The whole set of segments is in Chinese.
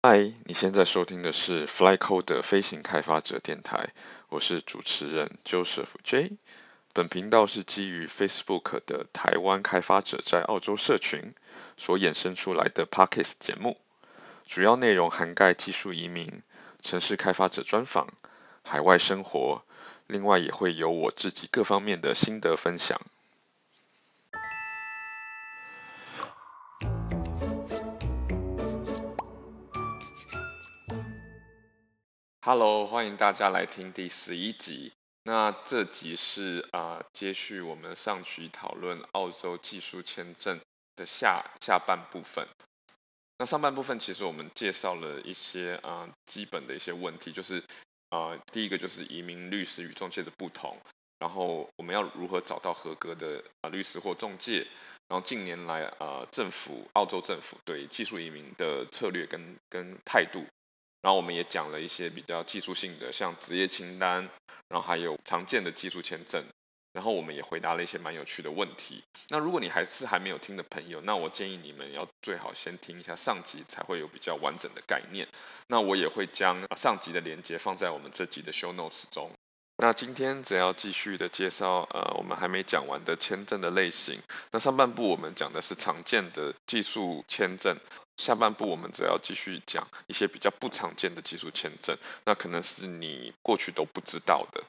嗨，你现在收听的是 FlyCoder 飞行开发者电台，我是主持人 Joseph J。本频道是基于 Facebook 的台湾开发者在澳洲社群所衍生出来的 Podcast 节目，主要内容涵盖技术移民、城市开发者专访、海外生活，另外也会有我自己各方面的心得分享。Hello，欢迎大家来听第十一集。那这集是啊、接续我们上期讨论澳洲技术签证的下下半部分。那上半部分其实我们介绍了一些啊、基本的一些问题，就是啊、第一个就是移民律师与中介的不同，然后我们要如何找到合格的啊律师或中介，然后近年来啊、政府澳洲政府对技术移民的策略跟跟态度。然后我们也讲了一些比较技术性的，像职业清单，然后还有常见的技术签证，然后我们也回答了一些蛮有趣的问题。那如果你还是还没有听的朋友，那我建议你们要最好先听一下上集，才会有比较完整的概念。那我也会将上集的连接放在我们这集的 show notes 中。那今天只要继续的介绍，呃，我们还没讲完的签证的类型。那上半部我们讲的是常见的技术签证，下半部我们则要继续讲一些比较不常见的技术签证，那可能是你过去都不知道的。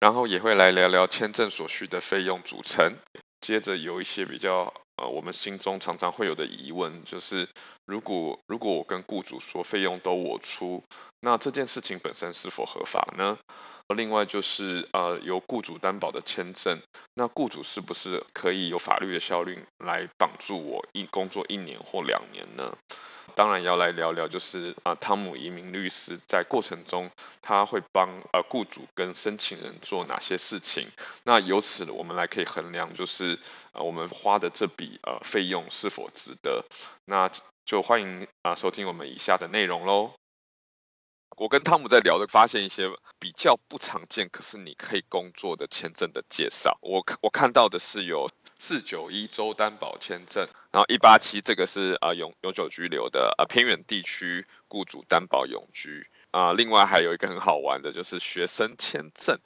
然后也会来聊聊签证所需的费用组成。接着有一些比较呃，我们心中常常会有的疑问，就是如果如果我跟雇主说费用都我出，那这件事情本身是否合法呢？另外就是呃由雇主担保的签证，那雇主是不是可以有法律的效力来绑住我一工作一年或两年呢？当然要来聊聊，就是啊汤姆移民律师在过程中他会帮呃雇主跟申请人做哪些事情？那由此我们来可以衡量，就是呃我们花的这笔呃费用是否值得？那就欢迎啊收听我们以下的内容喽。我跟汤姆在聊的，发现一些比较不常见，可是你可以工作的签证的介绍。我我看到的是有四九一州担保签证，然后一八七这个是啊永永久居留的啊偏远地区雇主担保永居啊，另外还有一个很好玩的就是学生签证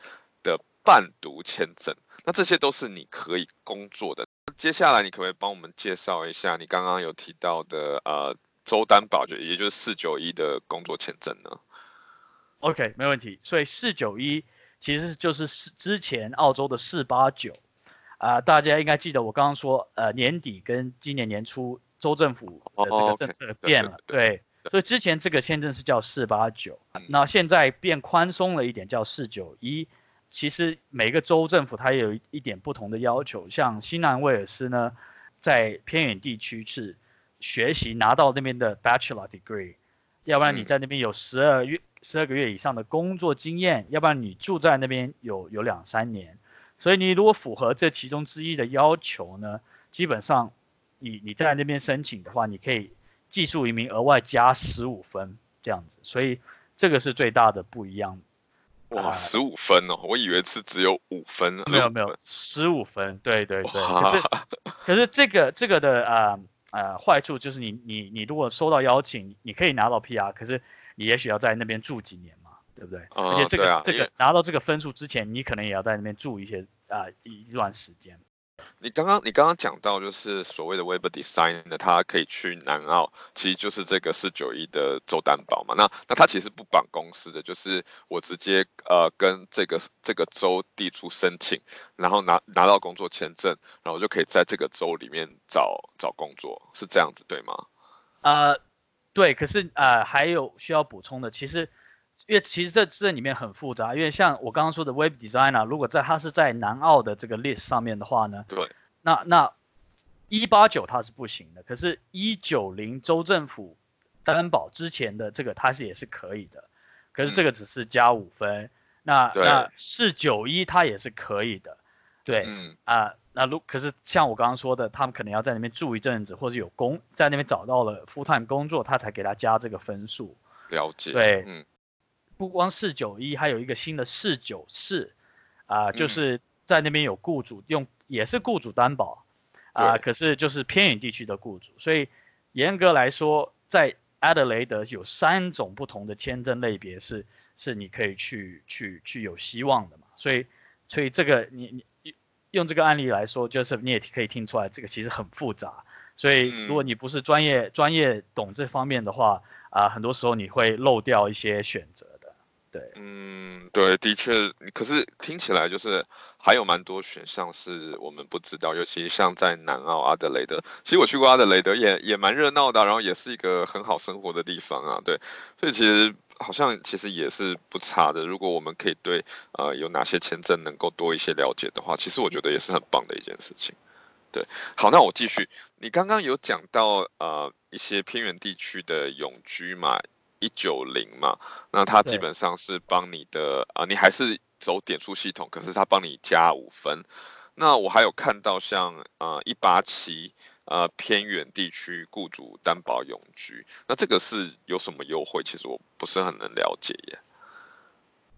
的伴读签证，那这些都是你可以工作的。接下来你可不可以帮我们介绍一下你刚刚有提到的呃州担保，就也就是四九一的工作签证呢？OK，没问题。所以四九一其实就是之前澳洲的四八九啊，大家应该记得我刚刚说，呃，年底跟今年年初州政府的这个政策变了，oh, 对，所以之前这个签证是叫四八九，那现在变宽松了一点，叫四九一。其实每个州政府它也有一点不同的要求，像新南威尔斯呢，在偏远地区是学习拿到那边的 Bachelor Degree，要不然你在那边有十二月。十二个月以上的工作经验，要不然你住在那边有有两三年，所以你如果符合这其中之一的要求呢，基本上你你在那边申请的话，你可以技术移民额外加十五分这样子，所以这个是最大的不一样。哇，十五分哦，我以为是只有五分。没有没有，十五分，对对对。可是可是这个这个的呃呃坏处就是你你你如果收到邀请，你可以拿到 PR，可是。你也许要在那边住几年嘛，对不对？哦、而且这个、啊、这个拿到这个分数之前，你可能也要在那边住一些啊、呃、一段时间。你刚刚你刚刚讲到就是所谓的 Web Design 的，它可以去南澳，其实就是这个四九一的州担保嘛。那那它其实不绑公司的，就是我直接呃跟这个这个州递出申请，然后拿拿到工作签证，然后就可以在这个州里面找找工作，是这样子对吗？呃。对，可是呃还有需要补充的，其实因为其实这这里面很复杂，因为像我刚刚说的 Web Designer，如果在它是在南澳的这个 list 上面的话呢，对，那那一八九它是不行的，可是一九零州政府担保之前的这个它是也是可以的，可是这个只是加五分，嗯、那那四九一它也是可以的，对，嗯啊。呃那如可是像我刚刚说的，他们可能要在那边住一阵子，或者有工在那边找到了 full time 工作，他才给他加这个分数。了解。对，嗯，不光四九一，还有一个新的四九四，啊，就是在那边有雇主用，也是雇主担保，啊，可是就是偏远地区的雇主，所以严格来说，在阿德雷德有三种不同的签证类别是是你可以去去去有希望的嘛，所以所以这个你你用这个案例来说，就是你也可以听出来，这个其实很复杂。所以如果你不是专业专业懂这方面的话，啊，很多时候你会漏掉一些选择。对，嗯，对，的确，可是听起来就是还有蛮多选项是我们不知道，尤其像在南澳阿德雷德，其实我去过阿德雷德也也蛮热闹的，然后也是一个很好生活的地方啊，对，所以其实好像其实也是不差的，如果我们可以对呃有哪些签证能够多一些了解的话，其实我觉得也是很棒的一件事情。对，好，那我继续，你刚刚有讲到呃一些偏远地区的永居嘛？一九零嘛，那他基本上是帮你的啊，你还是走点数系统，可是他帮你加五分。那我还有看到像啊一八七呃偏远地区雇主担保永居，那这个是有什么优惠？其实我不是很能了解耶。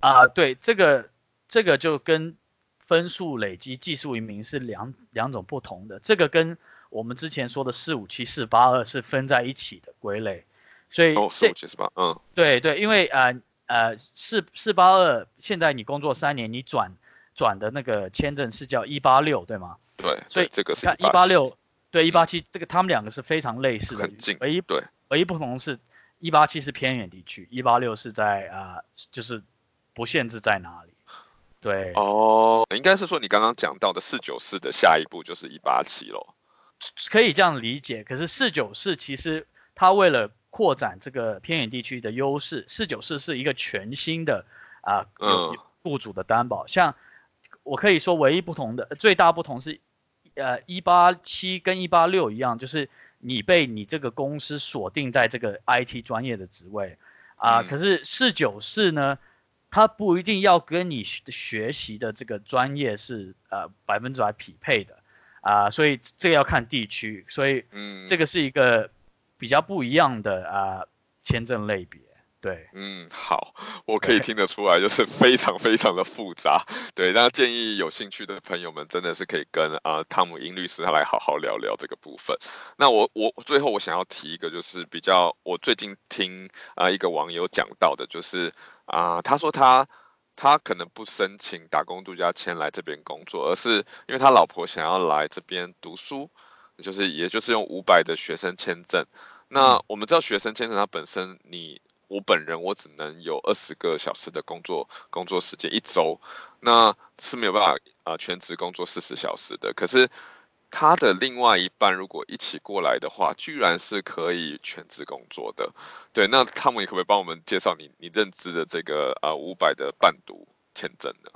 啊，对，这个这个就跟分数累积技术移民是两两种不同的，这个跟我们之前说的四五七四八二是分在一起的归类。所以哦，四五七四八，嗯，对对，因为呃呃四四八二，现在你工作三年，你转转的那个签证是叫一八六，对吗？对，所以这个是一八六，对一八七，这个他们两个是非常类似的，很近，唯一对，唯一不同是，一八七是偏远地区，一八六是在啊、呃，就是不限制在哪里。对，哦，应该是说你刚刚讲到的四九四的下一步就是一八七咯，可以这样理解。可是四九四其实它为了扩展这个偏远地区的优势，四九四是一个全新的啊，呃雇主的担保。像我可以说，唯一不同的最大不同是，呃，一八七跟一八六一样，就是你被你这个公司锁定在这个 IT 专业的职位啊。可是四九四呢，它不一定要跟你学习的这个专业是呃百分之百匹配的啊，所以这个要看地区，所以嗯，这个是一个。比较不一样的啊签证类别，对，嗯，好，我可以听得出来，就是非常非常的复杂，对，那建议有兴趣的朋友们真的是可以跟啊汤姆英律师他来好好聊聊这个部分。那我我最后我想要提一个，就是比较我最近听啊一个网友讲到的，就是啊他说他他可能不申请打工度假签来这边工作，而是因为他老婆想要来这边读书，就是也就是用五百的学生签证。那我们知道学生签证，它本身你我本人我只能有二十个小时的工作工作时间一周，那是没有办法啊全职工作四十小时的。可是他的另外一半如果一起过来的话，居然是可以全职工作的。对，那汤姆，你可不可以帮我们介绍你你认知的这个啊五百的伴读签证呢？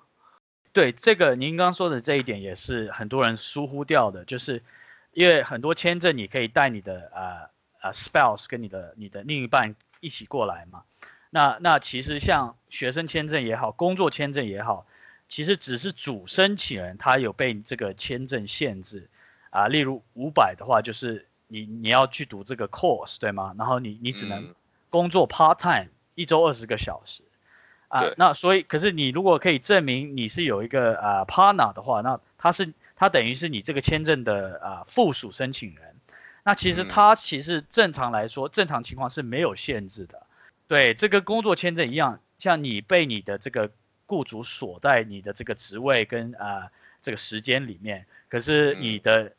对，这个您刚刚说的这一点也是很多人疏忽掉的，就是因为很多签证你可以带你的啊。啊，spouse 跟你的你的另一半一起过来嘛？那那其实像学生签证也好，工作签证也好，其实只是主申请人他有被这个签证限制啊。例如五百的话，就是你你要去读这个 course 对吗？然后你你只能工作 part time 一周二十个小时啊。那所以可是你如果可以证明你是有一个啊 partner 的话，那他是他等于是你这个签证的啊附属申请人。那其实它其实正常来说，正常情况是没有限制的。对，这个工作签证一样，像你被你的这个雇主锁在你的这个职位跟啊、呃、这个时间里面，可是你的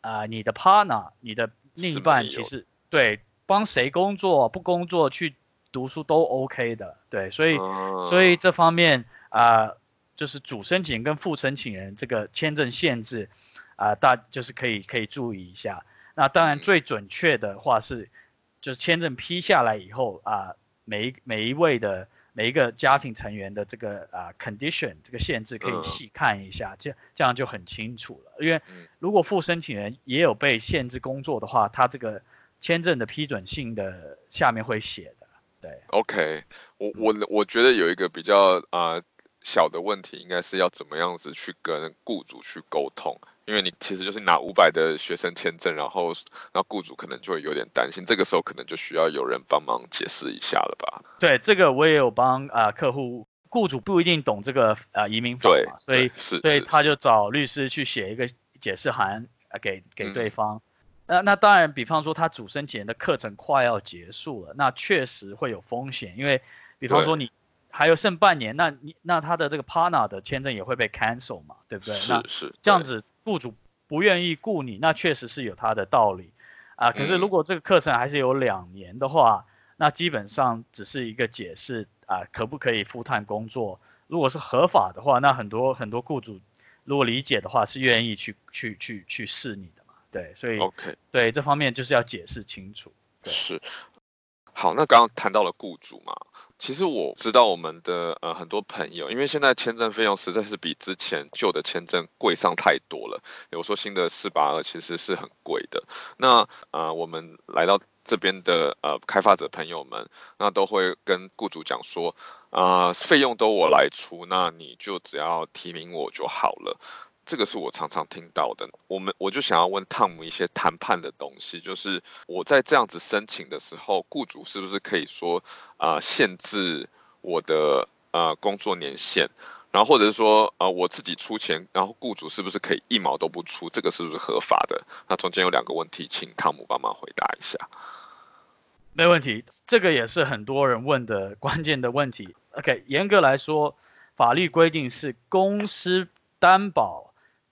啊、呃、你的 partner，你的另一半其实对帮谁工作不工作去读书都 OK 的。对，所以所以这方面啊、呃、就是主申请跟副申请人这个签证限制啊、呃，大就是可以可以注意一下。那当然，最准确的话是，就是签证批下来以后啊，每一每一位的每一个家庭成员的这个啊 condition 这个限制可以细看一下，这这样就很清楚了。因为如果副申请人也有被限制工作的话，他这个签证的批准信的下面会写的。对，OK，我我我觉得有一个比较啊小的问题，应该是要怎么样子去跟雇主去沟通。因为你其实就是拿五百的学生签证，然后，然后雇主可能就会有点担心，这个时候可能就需要有人帮忙解释一下了吧？对，这个我也有帮啊、呃、客户，雇主不一定懂这个啊、呃、移民法嘛，所以是，所以他就找律师去写一个解释函给给对方。那那当然，比方说他主申请人的课程快要结束了，那确实会有风险，因为比方说你还有剩半年，那你那他的这个 partner 的签证也会被 cancel 嘛，对不对？是是。这样子雇主不愿意雇你，那确实是有他的道理啊。可是如果这个课程还是有两年的话，嗯、那基本上只是一个解释啊，可不可以 full time 工作？如果是合法的话，那很多很多雇主如果理解的话，是愿意去去去去试你的嘛。对，所以 OK，对这方面就是要解释清楚。是，好，那刚刚谈到了雇主嘛，其实我知道我们的呃很多朋友，因为现在签证费用实在是比之前旧的签证贵上太多了。比如说新的四八二其实是很贵的。那呃我们来到这边的呃开发者朋友们，那都会跟雇主讲说，啊、呃、费用都我来出，那你就只要提名我就好了。这个是我常常听到的，我们我就想要问汤姆一些谈判的东西，就是我在这样子申请的时候，雇主是不是可以说啊、限制我的呃工作年限，然后或者是说呃我自己出钱，然后雇主是不是可以一毛都不出，这个是不是合法的？那中间有两个问题，请汤姆帮忙回答一下。没问题，这个也是很多人问的关键的问题。OK，严格来说，法律规定是公司担保。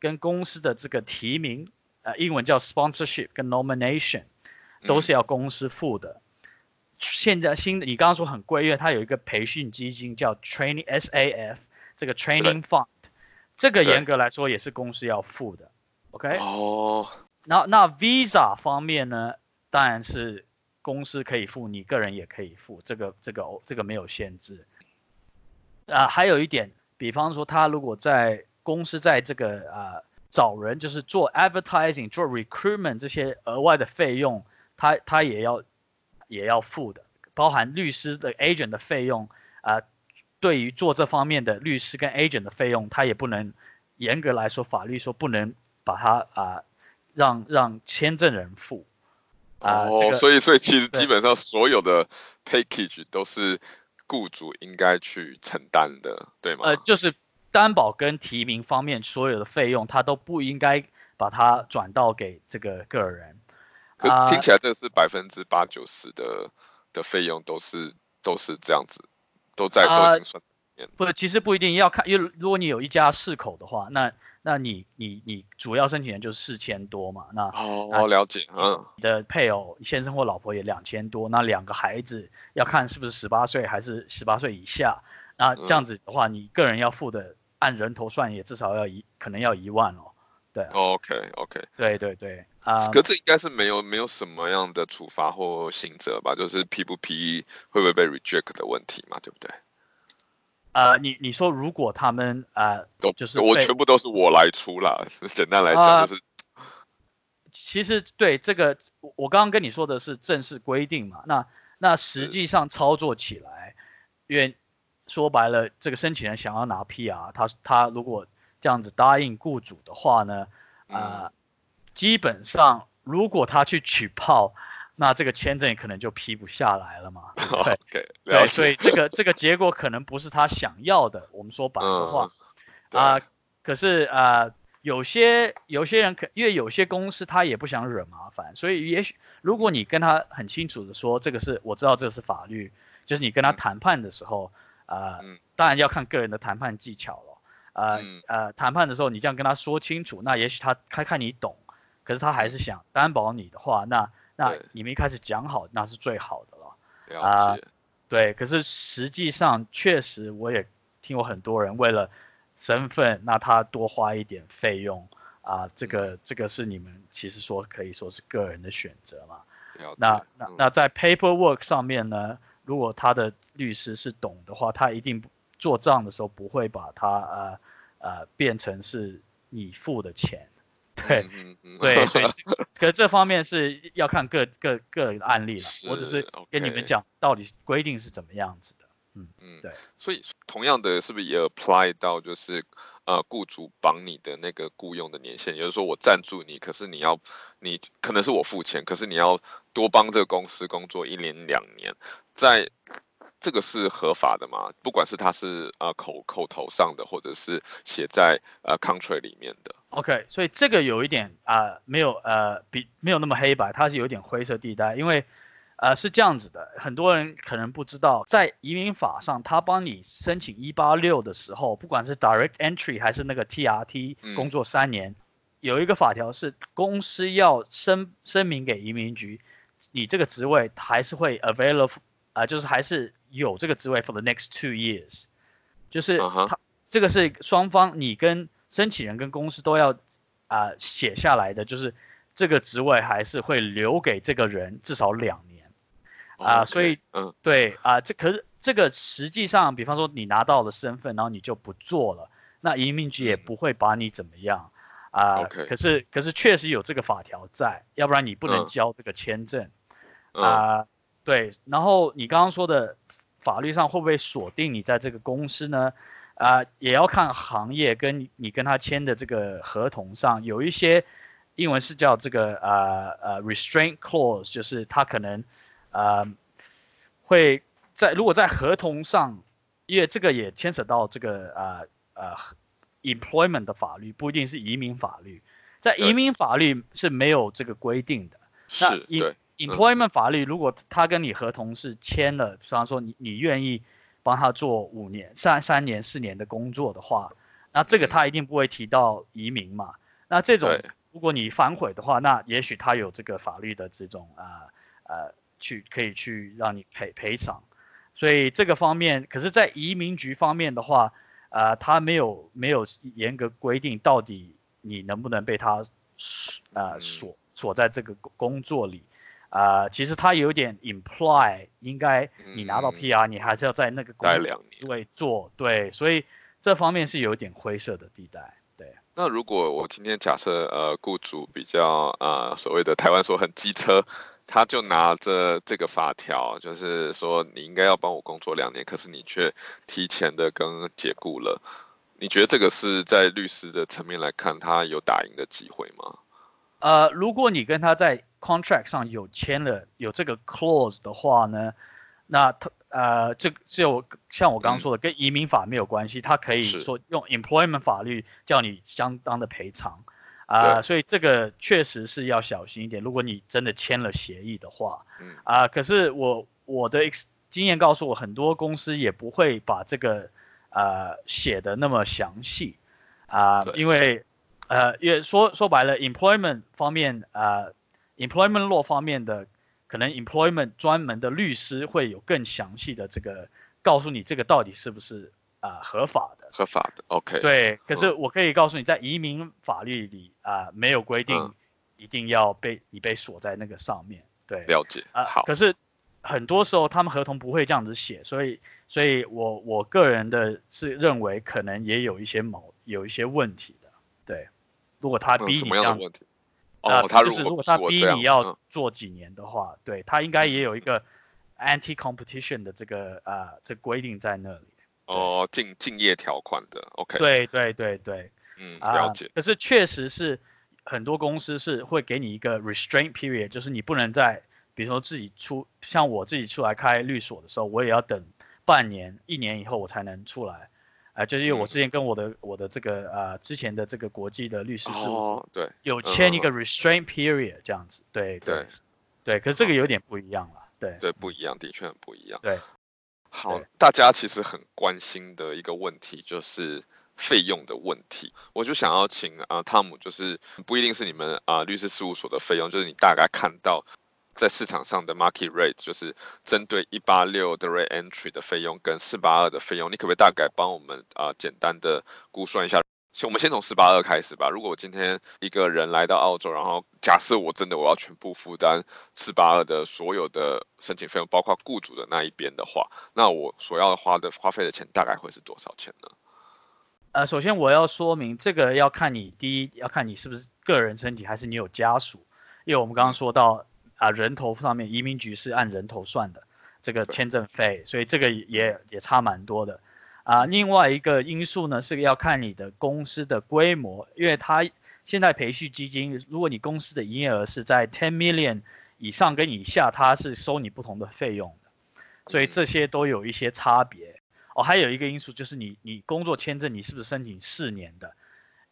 跟公司的这个提名，呃，英文叫 sponsorship 跟 nomination，都是要公司付的。嗯、现在新的，你刚刚说很贵，因为它有一个培训基金叫 training SAF，这个 training fund，这个严格来说也是公司要付的。OK？哦。那那 visa 方面呢，当然是公司可以付，你个人也可以付，这个这个哦这个没有限制。啊、呃，还有一点，比方说他如果在公司在这个啊、呃、找人，就是做 advertising、做 recruitment 这些额外的费用，他他也要也要付的，包含律师的 agent 的费用啊、呃。对于做这方面的律师跟 agent 的费用，他也不能严格来说，法律说不能把它啊、呃、让让签证人付啊。哦，这个、所以所以其实基本上所有的 package 都是雇主应该去承担的，对吗？呃，就是。担保跟提名方面所有的费用，他都不应该把它转到给这个个人。可听起来这是百分之八九十的的费用都是都是这样子，都在都已经算。不，其实不一定要看，因为如果你有一家四口的话，那那你你你主要申请人就是四千多嘛。那哦，我了解，嗯。你的配偶先生或老婆也两千多，那两个孩子要看是不是十八岁还是十八岁以下。那这样子的话，你个人要付的。按人头算也至少要一，可能要一万哦。对，OK OK，对对对，啊，可这应该是没有没有什么样的处罚或刑责吧？就是批不批会不会被 reject 的问题嘛，对不对？啊、呃，你你说如果他们啊，呃、都就是我全部都是我来出啦，简单来讲就是、呃。其实对这个，我刚刚跟你说的是正式规定嘛，那那实际上操作起来，因为。说白了，这个申请人想要拿 PR，他他如果这样子答应雇主的话呢，啊、基本上如果他去取炮，那这个签证可能就批不下来了嘛。对、okay, 对，所以这个这个结果可能不是他想要的。我们说白的话，啊、嗯呃，可是啊、呃，有些有些人可，因为有些公司他也不想惹麻烦，所以也许如果你跟他很清楚的说，这个是我知道这个是法律，就是你跟他谈判的时候。嗯呃，当然要看个人的谈判技巧了。呃、嗯、呃，谈判的时候你这样跟他说清楚，那也许他看看你懂，可是他还是想担保你的话，那那你们一开始讲好，那是最好的了。啊、呃，对，可是实际上确实我也听过很多人为了身份，那他多花一点费用啊、呃，这个这个是你们其实说可以说是个人的选择嘛。那那那在 paperwork 上面呢？如果他的律师是懂的话，他一定做账的时候不会把它呃呃变成是你付的钱，对，嗯嗯、对，所以可是这方面是要看各各个人的案例了，我只是跟你们讲到底规定是怎么样子的，嗯嗯，对，所以同样的是不是也 apply 到就是呃雇主绑你的那个雇佣的年限，也就是说我赞助你，可是你要你可能是我付钱，可是你要多帮这个公司工作一年两年，在这个是合法的吗？不管是他是呃口口头上的，或者是写在呃 contract 里面的。OK，所以这个有一点啊、呃，没有呃比没有那么黑白，它是有点灰色地带，因为呃是这样子的，很多人可能不知道，在移民法上，他帮你申请一八六的时候，不管是 direct entry 还是那个 TRT 工作三年，嗯、有一个法条是公司要申声明给移民局，你这个职位还是会 available 啊、呃，就是还是。有这个职位 for the next two years，就是他、uh huh. 这个是双方你跟申请人跟公司都要啊、呃、写下来的，就是这个职位还是会留给这个人至少两年啊.所以嗯、uh. 对啊、呃，这可是这个实际上，比方说你拿到了身份，然后你就不做了，那移民局也不会把你怎么样啊.可是可是确实有这个法条在，要不然你不能交这个签证啊、uh. uh. 呃，对，然后你刚刚说的。法律上会不会锁定你在这个公司呢？啊、呃，也要看行业跟你跟他签的这个合同上有一些英文是叫这个呃呃 restraint clause，就是他可能呃会在如果在合同上，因为这个也牵扯到这个呃呃 employment 的法律，不一定是移民法律，在移民法律是没有这个规定的。是那对。Employment 法律，如果他跟你合同是签了，比方说你你愿意帮他做五年、三三年、四年的工作的话，那这个他一定不会提到移民嘛。那这种如果你反悔的话，那也许他有这个法律的这种啊呃去可以去让你赔赔偿。所以这个方面，可是，在移民局方面的话，呃，他没有没有严格规定到底你能不能被他呃锁锁在这个工作里。啊、呃，其实他有点 imply，应该你拿到 PR，、嗯、你还是要在那个职位做，对，所以这方面是有点灰色的地带，对。那如果我今天假设呃，雇主比较呃所谓的台湾说很机车，他就拿着这个法条，就是说你应该要帮我工作两年，可是你却提前的跟解雇了，你觉得这个是在律师的层面来看，他有打赢的机会吗？呃，如果你跟他在 contract 上有签了有这个 clause 的话呢，那他呃，这只有像我刚刚说的，嗯、跟移民法没有关系，他可以说用 employment 法律叫你相当的赔偿啊，呃、所以这个确实是要小心一点。如果你真的签了协议的话，嗯啊、呃，可是我我的经验告诉我，很多公司也不会把这个呃写的那么详细啊，呃、因为。呃，也说说白了，employment 方面，呃，employment law 方面的，可能 employment 专门的律师会有更详细的这个，告诉你这个到底是不是啊、呃、合法的。合法的，OK。对，可是我可以告诉你，在移民法律里啊、呃，没有规定一定要被你被锁在那个上面。对，了解。啊、呃，好。可是很多时候他们合同不会这样子写，所以，所以我我个人的是认为可能也有一些毛，有一些问题的，对。如果他逼你这样子，呃，就是如果他逼你要做几年的话，对，他应该也有一个 anti-competition 的这个啊这规定在那里。哦，竞竞业条款的，OK。对对对对，嗯，了解。可是确实是很多公司是会给你一个 restraint period，就是你不能在，比如说自己出，像我自己出来开律所的时候，我也要等半年、一年以后我才能出来。啊、呃，就是因为我之前跟我的、嗯、我的这个呃之前的这个国际的律师事务所，哦、对，有签一个 restraint period 这样子，对对对，对，可是这个有点不一样了，对对，不一样，的确很不一样，对。好，大家其实很关心的一个问题就是费用的问题，我就想要请啊汤姆，就是不一定是你们啊、呃、律师事务所的费用，就是你大概看到。在市场上的 market rate 就是针对一八六的 direct entry 的费用跟四八二的费用，你可不可以大概帮我们啊、呃、简单的估算一下？先我们先从四八二开始吧。如果我今天一个人来到澳洲，然后假设我真的我要全部负担四八二的所有的申请费用，包括雇主的那一边的话，那我所要花的花费的钱大概会是多少钱呢？呃，首先我要说明，这个要看你第一要看你是不是个人申请，还是你有家属，因为我们刚刚说到。嗯啊，人头上面移民局是按人头算的，这个签证费，所以这个也也差蛮多的。啊，另外一个因素呢是要看你的公司的规模，因为它现在培训基金，如果你公司的营业额是在 ten million 以上跟以下，它是收你不同的费用的。所以这些都有一些差别。哦，还有一个因素就是你你工作签证你是不是申请四年的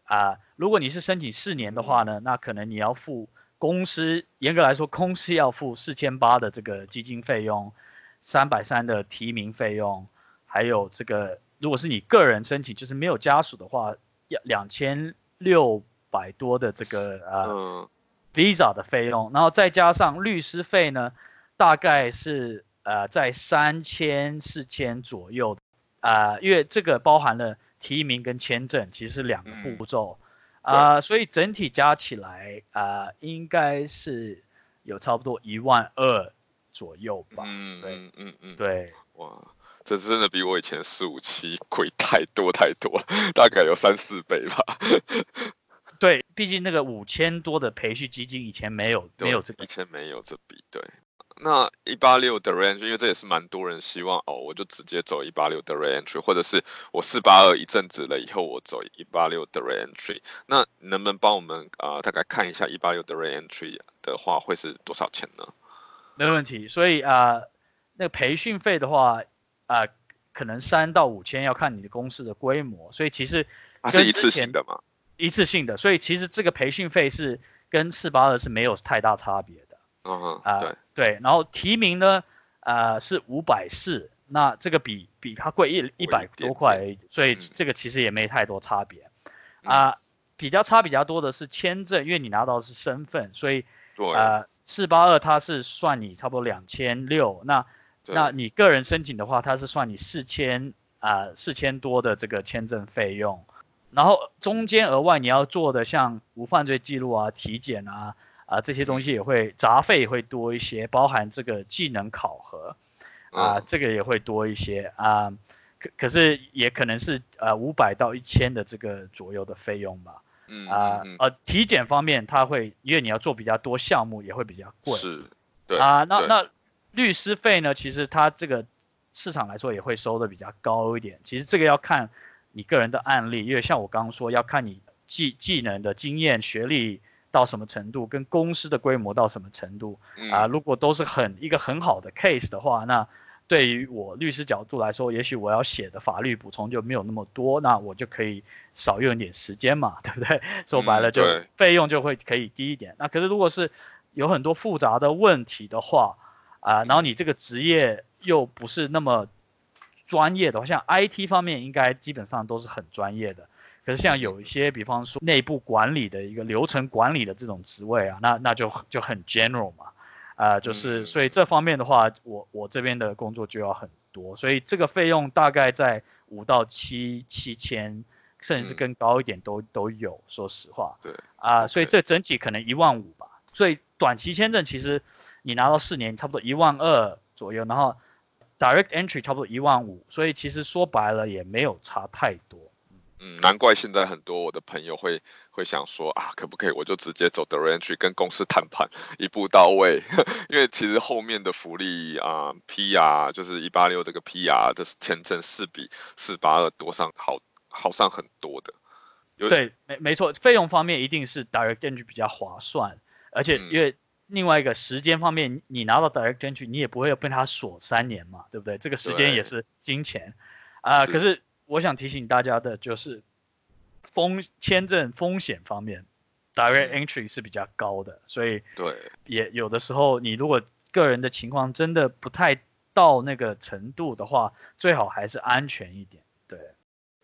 啊、如果你是申请四年的话呢，那可能你要付公司严格来说公司要付四千八的这个基金费用，三百三的提名费用，还有这个如果是你个人申请就是没有家属的话，要两千六百多的这个呃、嗯、visa 的费用，然后再加上律师费呢，大概是呃在三千四千左右。啊、呃，因为这个包含了提名跟签证，其实是两个步骤，啊、所以整体加起来啊、呃，应该是有差不多一万二左右吧。嗯对嗯嗯嗯，对。哇，这真的比我以前四五七贵太多太多了，大概有三四倍吧。对，毕竟那个五千多的培训基金以前没有没有这个，以前没有这笔，对。那一八六 direct entry，因为这也是蛮多人希望哦，我就直接走一八六 direct entry，或者是我四八二一阵子了以后，我走一八六 direct entry。那能不能帮我们啊、呃，大概看一下一八六 direct entry 的话会是多少钱呢？没问题，所以啊、呃，那个培训费的话啊、呃，可能三到五千要看你的公司的规模，所以其实它是一次性的嘛？一次性的，所以其实这个培训费是跟四八二是没有太大差别的。嗯哼，啊、呃，对对，然后提名呢，呃，是五百四，那这个比比它贵一一百多块而已，所以这个其实也没太多差别。啊、比较差比较多的是签证，因为你拿到的是身份，所以呃，四八二它是算你差不多两千六，那那你个人申请的话，它是算你四千啊四千多的这个签证费用，然后中间额外你要做的像无犯罪记录啊、体检啊。啊，这些东西也会杂费也会多一些，包含这个技能考核，啊，这个也会多一些啊，可可是也可能是呃五百到一千的这个左右的费用吧，嗯啊呃体检方面它会因为你要做比较多项目也会比较贵，是，对啊，那那律师费呢，其实它这个市场来说也会收的比较高一点，其实这个要看你个人的案例，因为像我刚刚说要看你技技能的经验学历。到什么程度，跟公司的规模到什么程度啊？如果都是很一个很好的 case 的话，那对于我律师角度来说，也许我要写的法律补充就没有那么多，那我就可以少用一点时间嘛，对不对？说白了就费用就会可以低一点。那可是如果是有很多复杂的问题的话啊，然后你这个职业又不是那么专业的话，像 IT 方面应该基本上都是很专业的。可是像有一些，比方说内部管理的一个流程管理的这种职位啊，那那就就很 general 嘛，啊、呃，就是所以这方面的话，我我这边的工作就要很多，所以这个费用大概在五到七七千，甚至是更高一点都都有，说实话。对。啊，所以这整体可能一万五吧。所以短期签证其实你拿到四年差不多一万二左右，然后 direct entry 差不多一万五，所以其实说白了也没有差太多。嗯，难怪现在很多我的朋友会会想说啊，可不可以我就直接走 direct entry 跟公司谈判一步到位？因为其实后面的福利啊，PR 就是一八六这个 PR 的签证是比四八二多上好好上很多的。对，没没错，费用方面一定是 direct entry 比较划算，而且因为另外一个时间方面，你拿到 direct entry 你也不会被他锁三年嘛，对不对？这个时间也是金钱啊、呃，可是。我想提醒大家的就是风签证风险方面，direct entry 是比较高的，所以对也有的时候你如果个人的情况真的不太到那个程度的话，最好还是安全一点。对，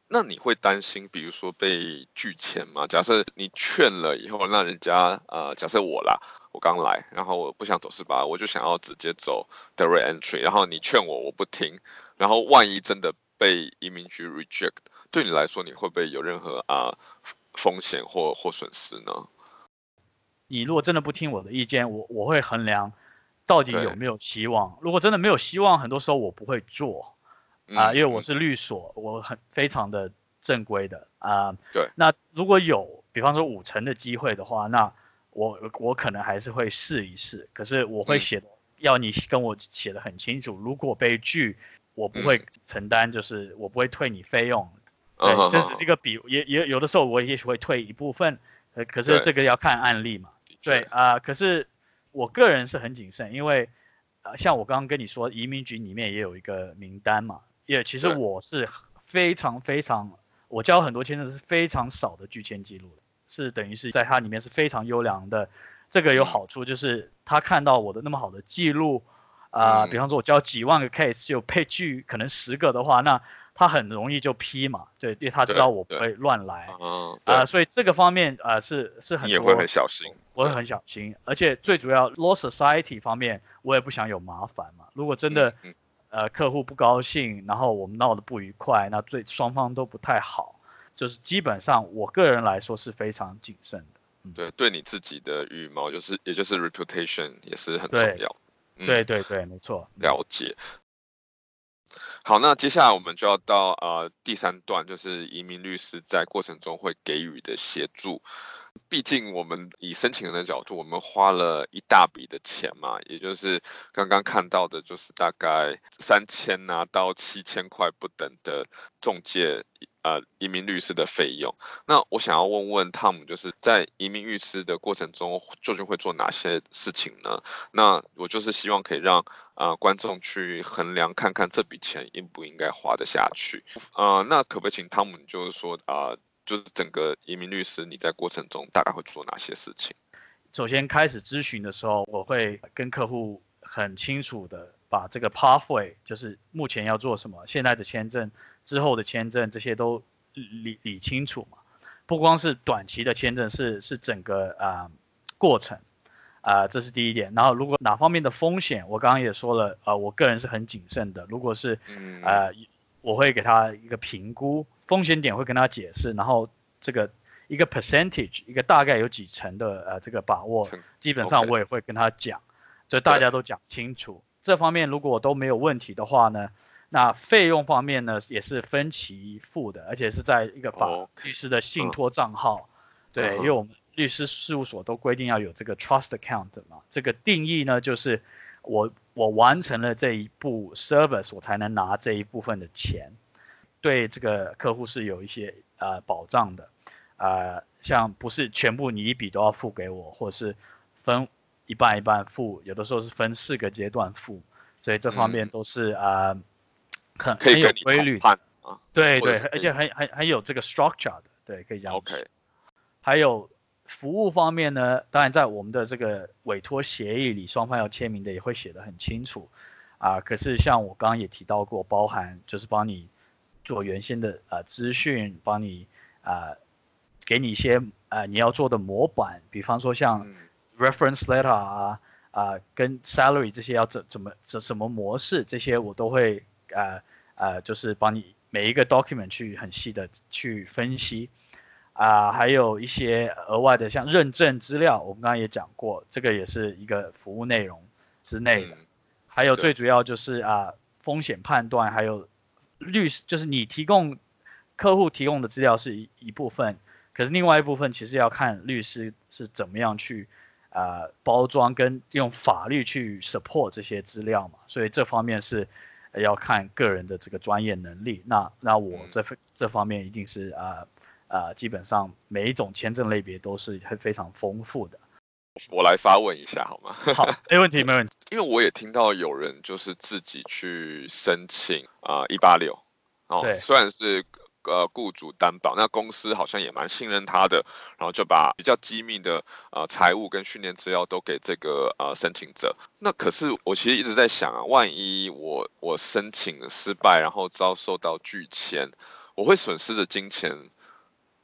那你会担心，比如说被拒签吗？假设你劝了以后，让人家呃，假设我啦，我刚来，然后我不想走四八，我就想要直接走 direct entry，然后你劝我我不听，然后万一真的。被移民局 reject，对你来说，你会不会有任何啊风险或或损失呢？你如果真的不听我的意见，我我会衡量到底有没有希望。如果真的没有希望，很多时候我不会做啊、呃，因为我是律所，我很非常的正规的啊、呃。对。那如果有，比方说五成的机会的话，那我我可能还是会试一试。可是我会写、嗯，要你跟我写的很清楚，如果被拒。我不会承担，就是我不会退你费用，对，这只是一个比，也也有的时候我也许会退一部分，呃，可是这个要看案例嘛，对啊、呃，可是我个人是很谨慎，因为呃，像我刚刚跟你说，移民局里面也有一个名单嘛，也其实我是非常非常，我交很多签证是非常少的拒签记录的，是等于是在它里面是非常优良的。这个有好处就是他看到我的那么好的记录，啊、呃，比方说我交几万个 case 就配剧可能十个的话，那他很容易就批嘛，对，因为他知道我不会乱来，啊、呃，所以这个方面啊、呃、是是很，你也会很小心，我会很小心，而且最主要 law society 方面我也不想有麻烦嘛，如果真的、嗯嗯、呃客户不高兴，然后我们闹得不愉快，那最双方都不太好，就是基本上我个人来说是非常谨慎的。对，对你自己的羽毛就是，也就是 reputation 也是很重要。对，嗯、对对对，没错。了解。好，那接下来我们就要到呃第三段，就是移民律师在过程中会给予的协助。毕竟我们以申请人的角度，我们花了一大笔的钱嘛，也就是刚刚看到的，就是大概三千啊到七千块不等的中介。呃，移民律师的费用。那我想要问问汤姆，就是在移民律师的过程中，究竟会做哪些事情呢？那我就是希望可以让呃观众去衡量看看这笔钱应不应该花得下去。呃，那可不可以请汤姆，就是说啊、呃，就是整个移民律师你在过程中大概会做哪些事情？首先开始咨询的时候，我会跟客户很清楚的把这个 pathway，就是目前要做什么，现在的签证。之后的签证这些都理理清楚嘛，不光是短期的签证，是是整个啊、呃、过程啊、呃，这是第一点。然后如果哪方面的风险，我刚刚也说了，呃，我个人是很谨慎的。如果是呃，我会给他一个评估风险点，会跟他解释，然后这个一个 percentage，一个大概有几成的呃这个把握，基本上我也会跟他讲，所以大家都讲清楚。这方面如果都没有问题的话呢，那费用方面呢，也是分期付的，而且是在一个法律师的信托账号。Oh. 对，因为我们律师事务所都规定要有这个 trust account 嘛。这个定义呢，就是我我完成了这一步 service，我才能拿这一部分的钱。对这个客户是有一些呃保障的，呃，像不是全部你一笔都要付给我，或者是分一半一半付，有的时候是分四个阶段付，所以这方面都是啊。嗯呃很很有规律的，对对，而且很很很有这个 structure 的，对，可以这样。OK。还有服务方面呢，当然在我们的这个委托协议里，双方要签名的也会写得很清楚啊。可是像我刚刚也提到过，包含就是帮你做原先的呃资讯，帮你啊给你一些呃你要做的模板，比方说像 reference letter 啊啊跟 salary 这些要怎怎么怎什么模式，这些我都会。呃呃，就是帮你每一个 document 去很细的去分析，啊、呃，还有一些额外的像认证资料，我们刚刚也讲过，这个也是一个服务内容之内的。嗯、还有最主要就是啊、呃，风险判断，还有律师，就是你提供客户提供的资料是一一部分，可是另外一部分其实要看律师是怎么样去啊、呃、包装跟用法律去 support 这些资料嘛，所以这方面是。要看个人的这个专业能力，那那我这份这方面一定是啊啊、呃呃，基本上每一种签证类别都是会非常丰富的。我来发问一下好吗？好，没问题，没问题。因为我也听到有人就是自己去申请啊一八六，哦，对虽然是。呃，雇主担保，那公司好像也蛮信任他的，然后就把比较机密的呃财务跟训练资料都给这个呃申请者。那可是我其实一直在想啊，万一我我申请失败，然后遭受到拒签，我会损失的金钱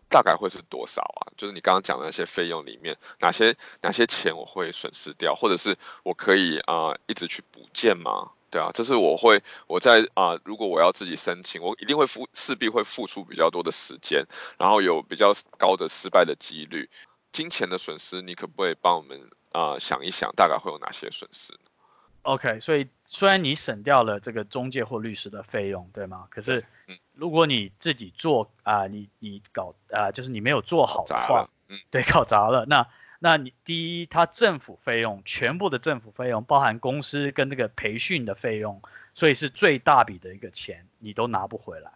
大概会是多少啊？就是你刚刚讲的那些费用里面，哪些哪些钱我会损失掉，或者是我可以啊、一直去补件吗？对啊，这是我会我在啊、呃，如果我要自己申请，我一定会付，势必会付出比较多的时间，然后有比较高的失败的几率，金钱的损失，你可不可以帮我们啊、呃、想一想，大概会有哪些损失？OK，所以虽然你省掉了这个中介或律师的费用，对吗？可是，如果你自己做啊、呃，你你搞啊、呃，就是你没有做好的话，嗯，对，搞砸了，那。那你第一，它政府费用全部的政府费用包含公司跟这个培训的费用，所以是最大笔的一个钱，你都拿不回来。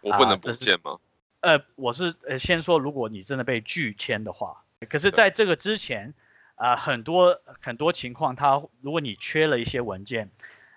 我不能补件吗？呃，我是呃先说，如果你真的被拒签的话，可是在这个之前，啊、呃，很多很多情况，他如果你缺了一些文件，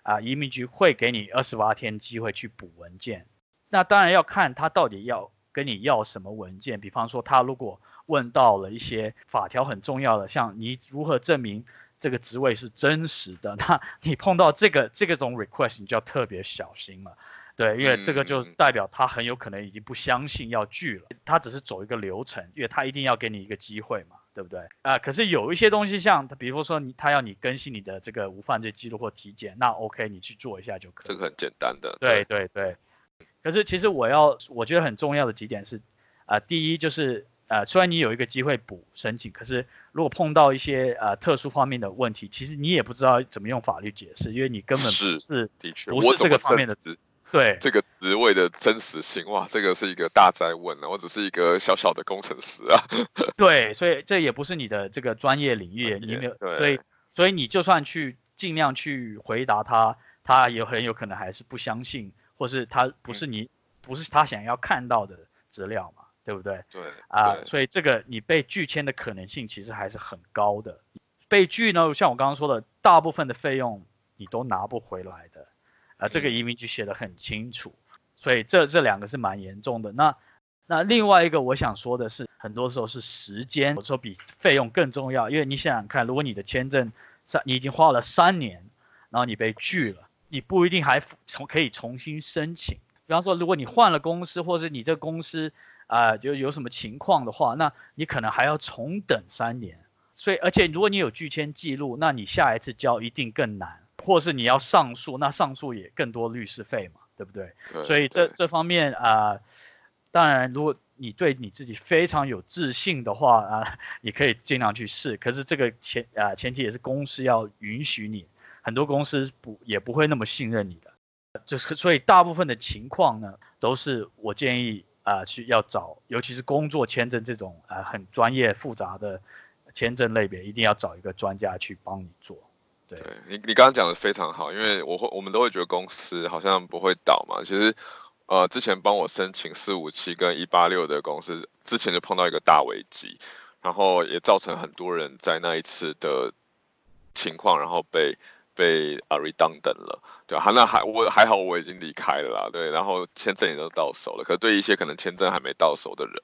啊、呃，移民局会给你二十八天机会去补文件。那当然要看他到底要跟你要什么文件。比方说，他如果问到了一些法条很重要的，像你如何证明这个职位是真实的，那你碰到这个这个种 request，你就要特别小心了。对，因为这个就代表他很有可能已经不相信要拒了，他只是走一个流程，因为他一定要给你一个机会嘛，对不对？啊、呃，可是有一些东西像他，比如说你他要你更新你的这个无犯罪记录或体检，那 OK，你去做一下就可以。这个很简单的。对对对。可是其实我要我觉得很重要的几点是，啊、呃，第一就是呃，虽然你有一个机会补申请，可是如果碰到一些呃特殊方面的问题，其实你也不知道怎么用法律解释，因为你根本不是，是的确不是这个方面的。对这个职位的真实性，哇，这个是一个大灾问呢。我只是一个小小的工程师啊。对，所以这也不是你的这个专业领域，你没有，所以所以你就算去尽量去回答他，他也很有可能还是不相信，或是他不是你、嗯、不是他想要看到的资料嘛，对不对？对啊、呃，所以这个你被拒签的可能性其实还是很高的。被拒呢，像我刚刚说的，大部分的费用你都拿不回来的。啊，这个移民局写的很清楚，所以这这两个是蛮严重的。那那另外一个我想说的是，很多时候是时间，我说比费用更重要。因为你想想看，如果你的签证三，你已经花了三年，然后你被拒了，你不一定还重可以重新申请。比方说，如果你换了公司，或是你这公司啊、呃、就有什么情况的话，那你可能还要重等三年。所以，而且如果你有拒签记录，那你下一次交一定更难。或是你要上诉，那上诉也更多律师费嘛，对不对？对，所以这这方面啊、呃，当然如果你对你自己非常有自信的话啊、呃，你可以尽量去试。可是这个前啊、呃、前提也是公司要允许你，很多公司不也不会那么信任你的。就是所以大部分的情况呢，都是我建议啊、呃、去要找，尤其是工作签证这种啊、呃、很专业复杂的签证类别，一定要找一个专家去帮你做。对你，你刚刚讲的非常好，因为我会，我们都会觉得公司好像不会倒嘛。其实，呃，之前帮我申请四五七跟一八六的公司，之前就碰到一个大危机，然后也造成很多人在那一次的情况，然后被被啊 redundant 了，对吧？那还我还好，我已经离开了啦，对，然后签证也都到手了。可是对一些可能签证还没到手的人。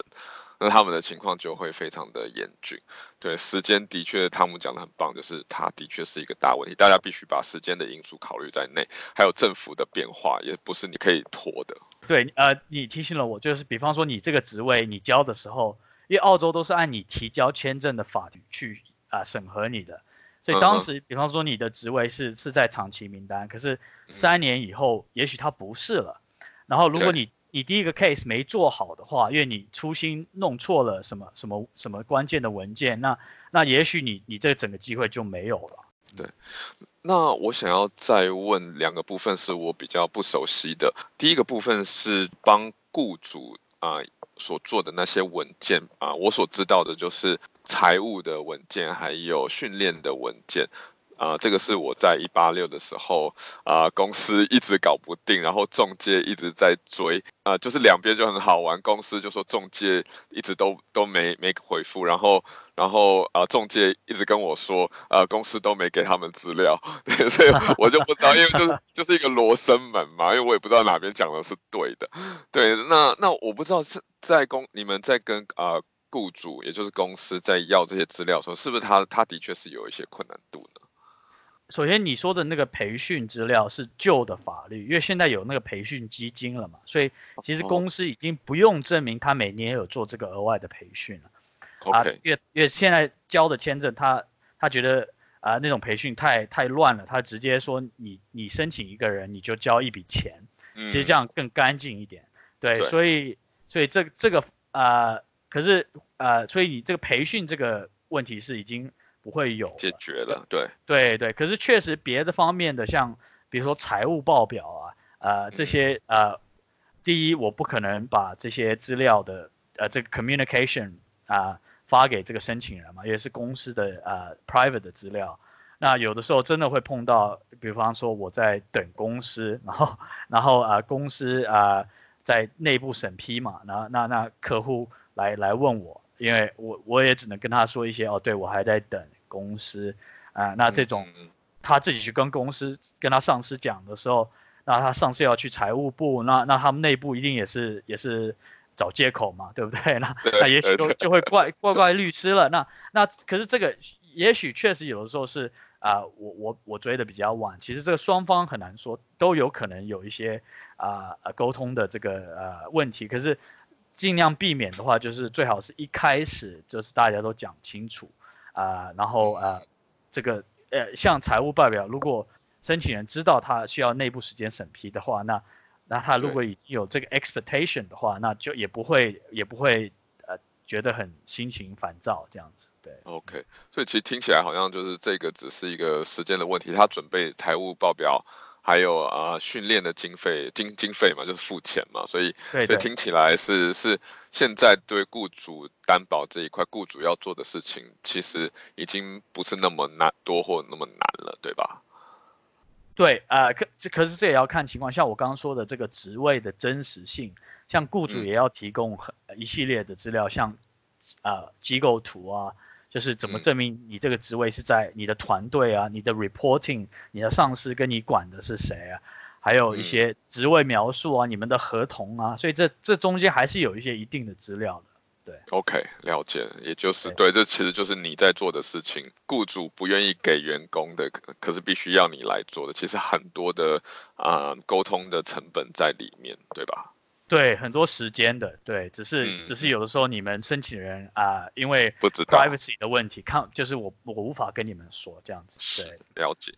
那他们的情况就会非常的严峻，对，时间的确，汤姆讲的很棒，就是它的确是一个大问题，大家必须把时间的因素考虑在内，还有政府的变化，也不是你可以拖的。对，呃，你提醒了我，就是比方说你这个职位你交的时候，因为澳洲都是按你提交签证的法律去啊、呃、审核你的，所以当时比方说你的职位是是在长期名单，可是三年以后，也许它不是了，然后如果你你第一个 case 没做好的话，因为你粗心弄错了什么什么什么关键的文件，那那也许你你这整个机会就没有了。对，那我想要再问两个部分是我比较不熟悉的。第一个部分是帮雇主啊、呃、所做的那些文件啊、呃，我所知道的就是财务的文件，还有训练的文件。啊、呃，这个是我在一八六的时候，啊、呃，公司一直搞不定，然后中介一直在追，啊、呃，就是两边就很好玩，公司就说中介一直都都没没回复，然后然后啊，中、介一直跟我说，呃，公司都没给他们资料，所以我就不知道，因为就是就是一个罗生门嘛，因为我也不知道哪边讲的是对的，对，那那我不知道是在公你们在跟啊雇主，也就是公司在要这些资料的时候，是不是他他的确是有一些困难度呢？首先，你说的那个培训资料是旧的法律，因为现在有那个培训基金了嘛，所以其实公司已经不用证明他每年有做这个额外的培训了。OK，因为因为现在交的签证他，他他觉得啊、呃、那种培训太太乱了，他直接说你你申请一个人你就交一笔钱，其实这样更干净一点。对，对所以所以这这个啊、呃，可是啊、呃，所以你这个培训这个问题是已经。不会有解决了，对对对，可是确实别的方面的，像比如说财务报表啊，呃这些呃，第一我不可能把这些资料的呃这个 communication 啊、呃、发给这个申请人嘛，也是公司的呃 private 的资料，那有的时候真的会碰到，比方说我在等公司，然后然后啊、呃、公司啊、呃、在内部审批嘛，然后那那客户来来问我。因为我我也只能跟他说一些哦，对我还在等公司啊、呃，那这种他自己去跟公司跟他上司讲的时候，那他上司要去财务部，那那他们内部一定也是也是找借口嘛，对不对？那那也许就就会怪怪怪律师了。那那可是这个也许确实有的时候是。啊、呃，我我我追的比较晚，其实这个双方很难说，都有可能有一些啊呃沟通的这个呃问题，可是尽量避免的话，就是最好是一开始就是大家都讲清楚啊、然后呃这个呃像财务报表，如果申请人知道他需要内部时间审批的话，那那他如果已经有这个 expectation 的话，那就也不会也不会呃觉得很心情烦躁这样子。对，OK，所以其实听起来好像就是这个只是一个时间的问题，他准备财务报表，还有啊训练的经费经经费嘛，就是付钱嘛，所以对对所以听起来是是现在对雇主担保这一块，雇主要做的事情其实已经不是那么难多或那么难了，对吧？对，呃，可这可是这也要看情况，像我刚刚说的这个职位的真实性，像雇主也要提供很一系列的资料，嗯、像呃机构图啊。就是怎么证明你这个职位是在你的团队啊，你的 reporting，你的上司跟你管的是谁啊？还有一些职位描述啊，你们的合同啊，所以这这中间还是有一些一定的资料的。对，OK，了解，也就是对，对，这其实就是你在做的事情，雇主不愿意给员工的，可是必须要你来做的，其实很多的啊、呃、沟通的成本在里面，对吧？对，很多时间的，对，只是、嗯、只是有的时候你们申请人啊、呃，因为 privacy 的问题，看就是我我无法跟你们说这样子。对，了解。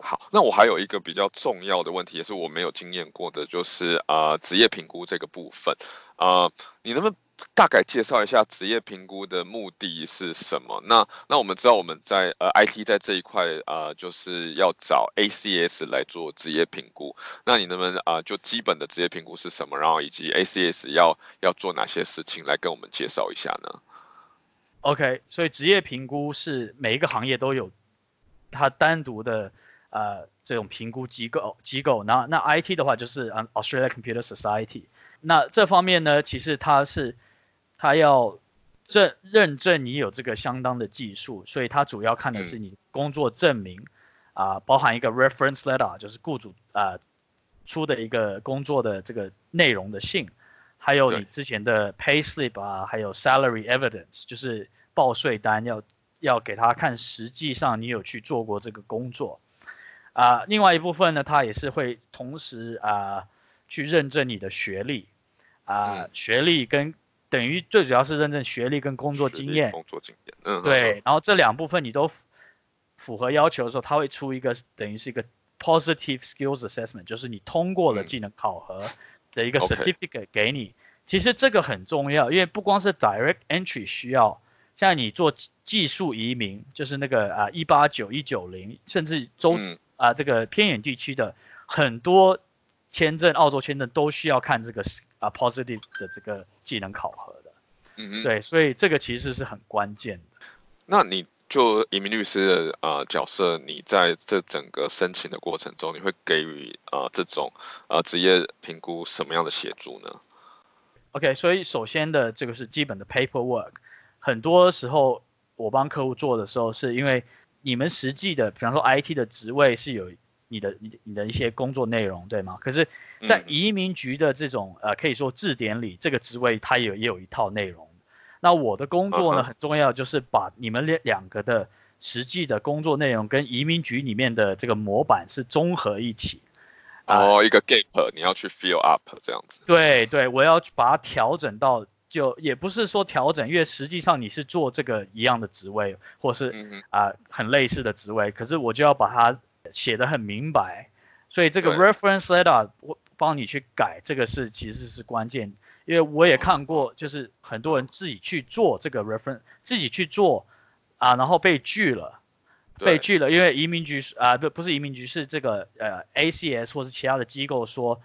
好，那我还有一个比较重要的问题，也是我没有经验过的，就是啊、呃，职业评估这个部分啊、呃，你能不能？大概介绍一下职业评估的目的是什么？那那我们知道我们在呃 IT 在这一块呃就是要找 ACS 来做职业评估。那你能不能啊、就基本的职业评估是什么？然后以及 ACS 要要做哪些事情来跟我们介绍一下呢？OK，所以职业评估是每一个行业都有它单独的呃这种评估机构机构。那那 IT 的话就是嗯 Australia Computer Society。那这方面呢，其实他是。他要证认证你有这个相当的技术，所以他主要看的是你工作证明啊、呃，包含一个 reference letter，就是雇主啊、呃、出的一个工作的这个内容的信，还有你之前的 pay slip 啊，还有 salary evidence，就是报税单要要给他看，实际上你有去做过这个工作啊、呃。另外一部分呢，他也是会同时啊、呃、去认证你的学历啊、呃，学历跟等于最主要是认证学历跟工作经验，工作经验，嗯，对，然后这两部分你都符合要求的时候，他会出一个等于是一个 positive skills assessment，就是你通过了技能考核的一个 certificate 给你。其实这个很重要，因为不光是 direct entry 需要，像你做技术移民，就是那个啊一八九一九零，甚至州啊、嗯、这个偏远地区的很多签证，澳洲签证都需要看这个。啊，positive 的这个技能考核的，嗯嗯，对，所以这个其实是很关键的。那你就移民律师的呃角色，你在这整个申请的过程中，你会给予呃这种呃职业评估什么样的协助呢？OK，所以首先的这个是基本的 paperwork，很多时候我帮客户做的时候，是因为你们实际的，比方说 IT 的职位是有。你的你你的一些工作内容对吗？可是，在移民局的这种呃可以说字典里，这个职位它也有也有一套内容。那我的工作呢很重要，就是把你们两两个的实际的工作内容跟移民局里面的这个模板是综合一起。哦，一个 gap 你要去 fill up 这样子。对对，我要把它调整到，就也不是说调整，因为实际上你是做这个一样的职位，或是啊、呃、很类似的职位，可是我就要把它。写的很明白，所以这个 reference letter 我帮你去改，这个是其实是关键，因为我也看过，就是很多人自己去做这个 reference，自己去做啊，然后被拒了，被拒了，因为移民局啊不不是移民局是这个呃 ACS 或是其他的机构说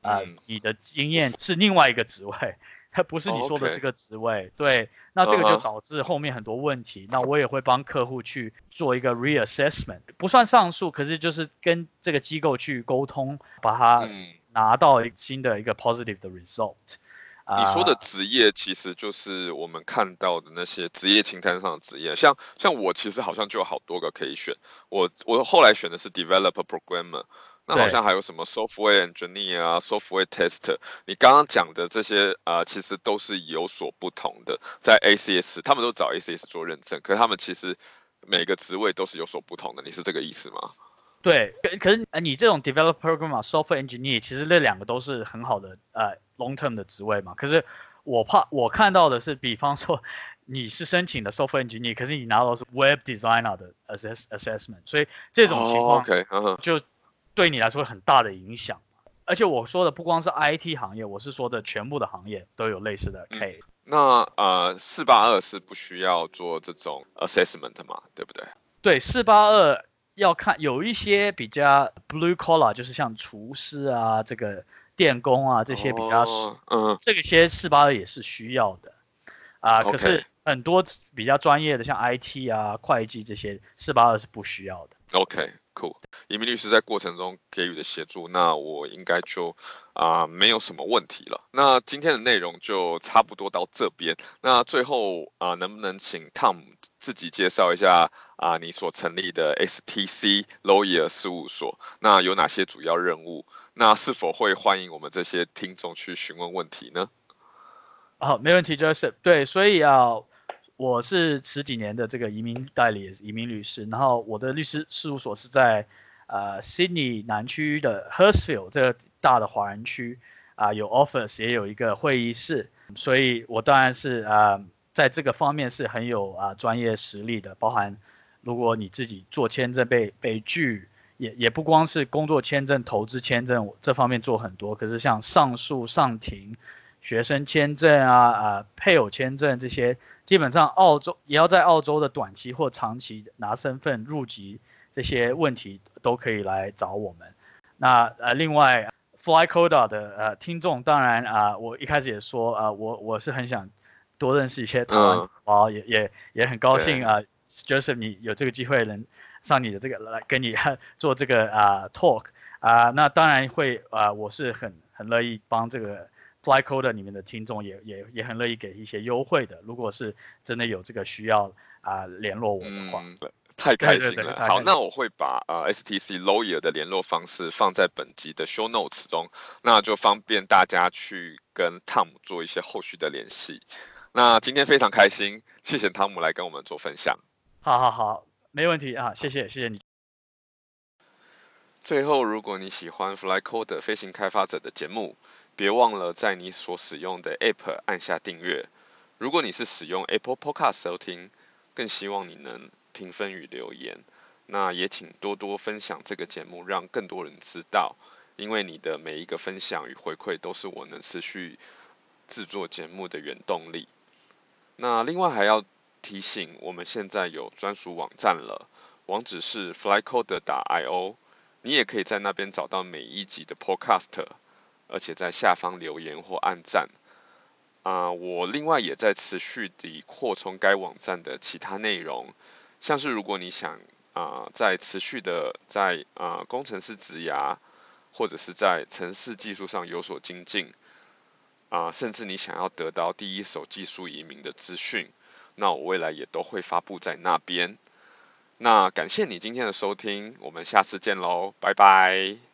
啊、呃、你的经验是另外一个职位。它不是你说的这个职位，oh. 对，那这个就导致后面很多问题。Uh -huh. 那我也会帮客户去做一个 reassessment，不算上诉，可是就是跟这个机构去沟通，把它拿到新的一个 positive 的 result。你说的职业其实就是我们看到的那些职业清单上的职业，像像我其实好像就有好多个可以选，我我后来选的是 developer programmer，那好像还有什么 software engineer 啊，software tester，你刚刚讲的这些啊、呃，其实都是有所不同的，在 ACS 他们都找 ACS 做认证，可是他们其实每个职位都是有所不同的，你是这个意思吗？对，可可是你这种 developer programmer software engineer，其实那两个都是很好的呃 long term 的职位嘛。可是我怕我看到的是，比方说你是申请的 software engineer，可是你拿到的是 web designer 的 assess assessment，所以这种情况就对你来说很大的影响。而且我说的不光是 IT 行业，我是说的全部的行业都有类似的 case。那呃四八二是不需要做这种 assessment 嘛，对不对？对，四八二。要看有一些比较 blue collar，就是像厨师啊，这个电工啊这些比较，嗯，这个些四八二也是需要的，啊，可是很多比较专业的像 IT 啊、会计这些四八二是不需要的。OK，cool。移民律师在过程中给予的协助，那我应该就啊、没有什么问题了。那今天的内容就差不多到这边。那最后啊、能不能请 Tom 自己介绍一下？啊，你所成立的 STC Lawyer 事务所，那有哪些主要任务？那是否会欢迎我们这些听众去询问问题呢？好，没问题，Joseph。对，所以啊，我是十几年的这个移民代理，移民律师。然后我的律师事务所是在呃 Sydney 南区的 Hurstville 这个大的华人区啊，有 office 也有一个会议室。所以我当然是啊，在这个方面是很有啊专业实力的，包含。如果你自己做签证被被拒，也也不光是工作签证、投资签证这方面做很多，可是像上诉、上庭、学生签证啊啊配偶签证这些，基本上澳洲也要在澳洲的短期或长期拿身份入籍这些问题都可以来找我们。那呃另外 FlyCoda 的呃听众，当然啊我一开始也说啊我我是很想多认识一些台湾啊、嗯、也也也很高兴啊。就是你有这个机会能上你的这个来跟你 做这个啊 talk 啊，那当然会啊，我是很很乐意帮这个 FlyCoder 里面的听众也也也很乐意给一些优惠的，如果是真的有这个需要啊联络我的话，嗯，太开心了。对对对，好，那我会把呃 STC Lawyer 的联络方式放在本集的 show notes 中，那就方便大家去跟汤姆做一些后续的联系。那今天非常开心，谢谢汤姆来跟我们做分享。好好好，没问题啊，谢谢谢谢你。最后，如果你喜欢 FlyCoder 飞行开发者的节目，别忘了在你所使用的 App 按下订阅。如果你是使用 Apple Podcast 收听，更希望你能评分与留言。那也请多多分享这个节目，让更多人知道。因为你的每一个分享与回馈，都是我能持续制作节目的原动力。那另外还要。提醒，我们现在有专属网站了，网址是 flycoder.io，你也可以在那边找到每一集的 podcast，而且在下方留言或按赞。啊、我另外也在持续地扩充该网站的其他内容，像是如果你想啊、在持续的在啊、工程师职涯，或者是在城市技术上有所精进，啊、甚至你想要得到第一手技术移民的资讯。那我未来也都会发布在那边。那感谢你今天的收听，我们下次见喽，拜拜。